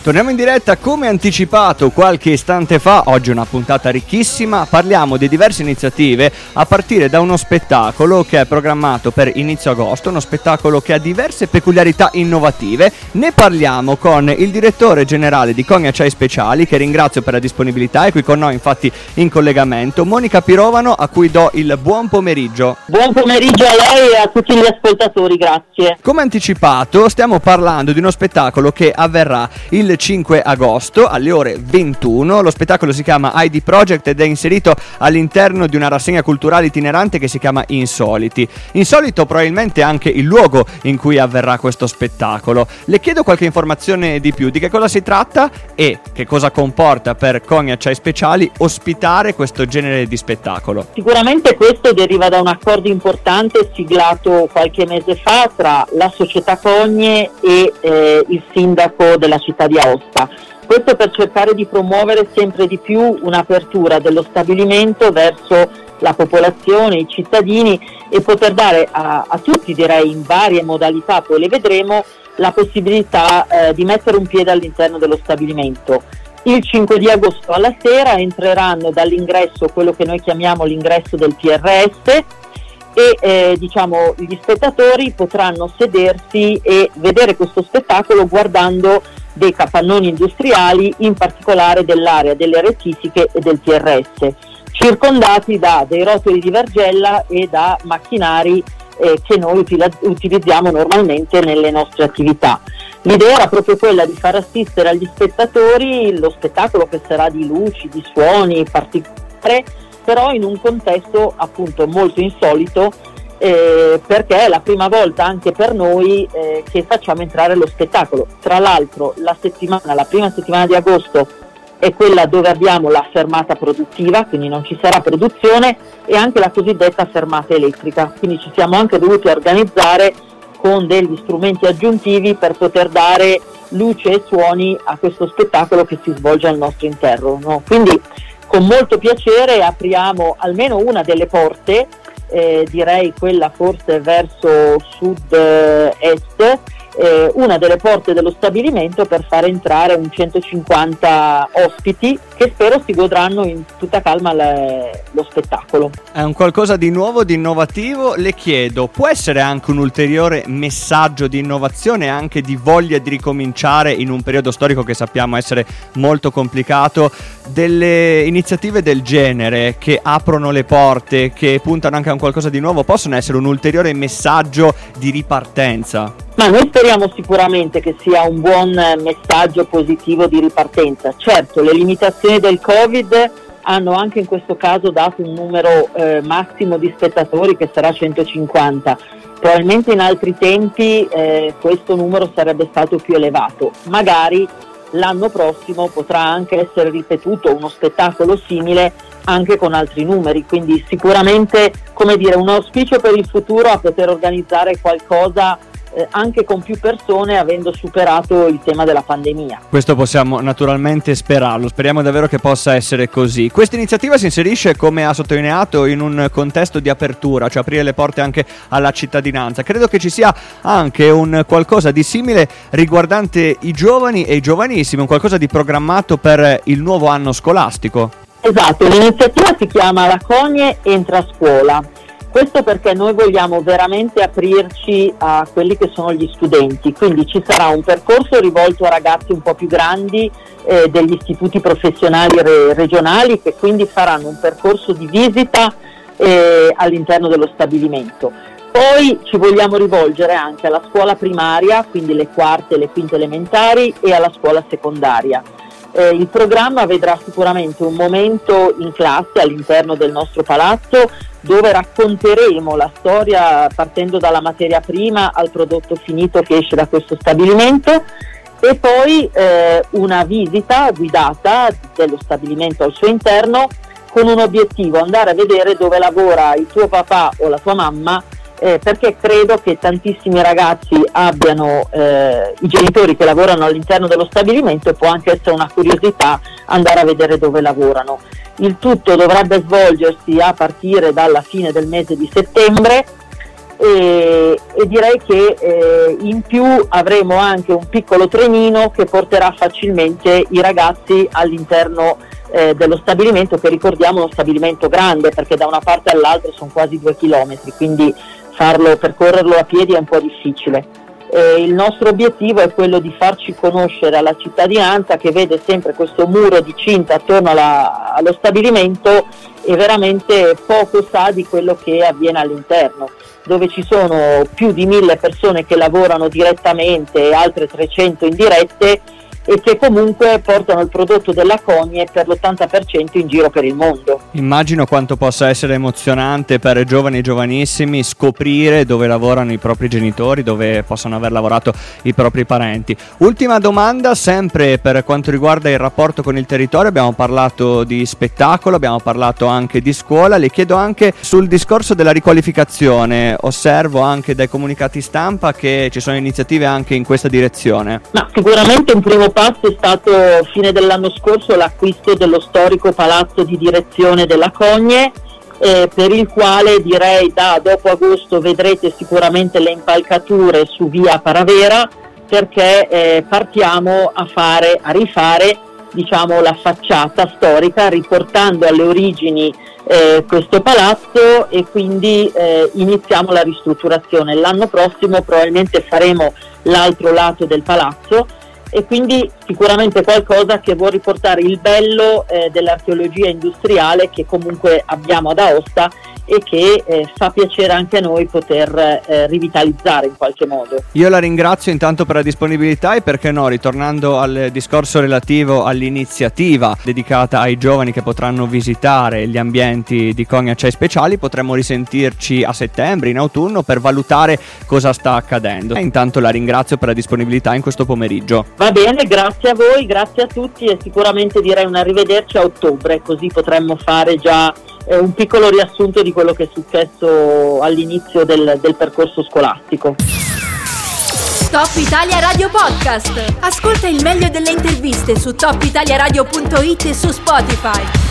Torniamo in diretta come anticipato qualche istante fa, oggi una puntata ricchissima, parliamo di diverse iniziative a partire da uno spettacolo che è programmato per inizio agosto, uno spettacolo che ha diverse peculiarità innovative, ne parliamo con il direttore generale di Cogna Acciai Speciali che ringrazio per la disponibilità, è qui con noi infatti in collegamento, Monica Pirovano a cui do il buon pomeriggio. Buon pomeriggio a lei e a tutti gli ascoltatori, grazie. Come anticipato stiamo parlando di uno spettacolo che avverrà il 5 agosto alle ore 21. Lo spettacolo si chiama ID Project ed è inserito all'interno di una rassegna culturale itinerante che si chiama Insoliti. Insolito probabilmente anche il luogo in cui avverrà questo spettacolo. Le chiedo qualche informazione di più di che cosa si tratta e che cosa comporta per Cogni Acciai Speciali ospitare questo genere di spettacolo. Sicuramente questo deriva da un accordo importante siglato qualche mese fa tra la società Cogne e eh, il sindaco della città di Aosta. Questo per cercare di promuovere sempre di più un'apertura dello stabilimento verso la popolazione, i cittadini e poter dare a, a tutti, direi in varie modalità, poi le vedremo, la possibilità eh, di mettere un piede all'interno dello stabilimento. Il 5 di agosto alla sera entreranno dall'ingresso, quello che noi chiamiamo l'ingresso del PRS, e eh, diciamo, gli spettatori potranno sedersi e vedere questo spettacolo guardando dei capannoni industriali, in particolare dell'area delle rettifiche e del TRS, circondati da dei rotoli di vergella e da macchinari eh, che noi utilizziamo normalmente nelle nostre attività. L'idea era proprio quella di far assistere agli spettatori lo spettacolo che sarà di luci, di suoni particolari, però in un contesto appunto molto insolito eh, perché è la prima volta anche per noi eh, che facciamo entrare lo spettacolo. Tra l'altro la, settimana, la prima settimana di agosto è quella dove abbiamo la fermata produttiva, quindi non ci sarà produzione, e anche la cosiddetta fermata elettrica. Quindi ci siamo anche dovuti organizzare con degli strumenti aggiuntivi per poter dare luce e suoni a questo spettacolo che si svolge al nostro interno. No? Quindi con molto piacere apriamo almeno una delle porte, eh, direi quella forse verso sud-est, eh, una delle porte dello stabilimento per far entrare un 150 ospiti che spero si godranno in tutta calma le, lo spettacolo. È un qualcosa di nuovo, di innovativo. Le chiedo, può essere anche un ulteriore messaggio di innovazione, anche di voglia di ricominciare in un periodo storico che sappiamo essere molto complicato, delle iniziative del genere che aprono le porte, che puntano anche a un qualcosa di nuovo, possono essere un ulteriore messaggio di ripartenza? Ma noi speriamo sicuramente che sia un buon messaggio positivo di ripartenza. Certo, le limitazioni del Covid hanno anche in questo caso dato un numero eh, massimo di spettatori che sarà 150. Probabilmente in altri tempi eh, questo numero sarebbe stato più elevato. Magari l'anno prossimo potrà anche essere ripetuto uno spettacolo simile anche con altri numeri, quindi sicuramente dire, un auspicio per il futuro a poter organizzare qualcosa eh, anche con più persone avendo superato il tema della pandemia. Questo possiamo naturalmente sperarlo, speriamo davvero che possa essere così. Questa iniziativa si inserisce, come ha sottolineato, in un contesto di apertura, cioè aprire le porte anche alla cittadinanza. Credo che ci sia anche un qualcosa di simile riguardante i giovani e i giovanissimi, un qualcosa di programmato per il nuovo anno scolastico. Esatto, l'iniziativa si chiama La Cogne entra a scuola questo perché noi vogliamo veramente aprirci a quelli che sono gli studenti, quindi ci sarà un percorso rivolto a ragazzi un po' più grandi eh, degli istituti professionali re- regionali che quindi faranno un percorso di visita eh, all'interno dello stabilimento. Poi ci vogliamo rivolgere anche alla scuola primaria, quindi le quarte e le quinte elementari, e alla scuola secondaria. Eh, il programma vedrà sicuramente un momento in classe all'interno del nostro palazzo dove racconteremo la storia partendo dalla materia prima al prodotto finito che esce da questo stabilimento e poi eh, una visita guidata dello stabilimento al suo interno con un obiettivo, andare a vedere dove lavora il tuo papà o la tua mamma eh, perché credo che tantissimi ragazzi abbiano eh, i genitori che lavorano all'interno dello stabilimento e può anche essere una curiosità andare a vedere dove lavorano. Il tutto dovrebbe svolgersi a partire dalla fine del mese di settembre e, e direi che eh, in più avremo anche un piccolo trenino che porterà facilmente i ragazzi all'interno eh, dello stabilimento che ricordiamo è uno stabilimento grande perché da una parte all'altra sono quasi due chilometri quindi farlo, percorrerlo a piedi è un po' difficile. Eh, il nostro obiettivo è quello di farci conoscere alla cittadinanza che vede sempre questo muro di cinta attorno alla, allo stabilimento e veramente poco sa di quello che avviene all'interno, dove ci sono più di mille persone che lavorano direttamente e altre 300 indirette e che comunque portano il prodotto della Cogne per l'80% in giro per il mondo. Immagino quanto possa essere emozionante per giovani e giovanissimi scoprire dove lavorano i propri genitori, dove possono aver lavorato i propri parenti. Ultima domanda, sempre per quanto riguarda il rapporto con il territorio, abbiamo parlato di spettacolo, abbiamo parlato anche di scuola, le chiedo anche sul discorso della riqualificazione, osservo anche dai comunicati stampa che ci sono iniziative anche in questa direzione. Ma sicuramente un primo passo è stato fine dell'anno scorso l'acquisto dello storico palazzo di direzione della Cogne eh, per il quale direi da dopo agosto vedrete sicuramente le impalcature su via Paravera perché eh, partiamo a, fare, a rifare diciamo, la facciata storica riportando alle origini eh, questo palazzo e quindi eh, iniziamo la ristrutturazione. L'anno prossimo probabilmente faremo l'altro lato del palazzo e quindi sicuramente qualcosa che vuol riportare il bello eh, dell'archeologia industriale che comunque abbiamo ad Aosta e che eh, fa piacere anche a noi poter eh, rivitalizzare in qualche modo. Io la ringrazio intanto per la disponibilità e perché no, ritornando al discorso relativo all'iniziativa dedicata ai giovani che potranno visitare gli ambienti di Cogna Cei Speciali, potremmo risentirci a settembre, in autunno, per valutare cosa sta accadendo. E intanto la ringrazio per la disponibilità in questo pomeriggio. Va bene, grazie a voi, grazie a tutti e sicuramente direi un arrivederci a ottobre, così potremmo fare già eh, un piccolo riassunto di quello che è successo all'inizio del, del percorso scolastico. Top Italia Radio Podcast. Ascolta il meglio delle interviste su topitaliaradio.it e su Spotify.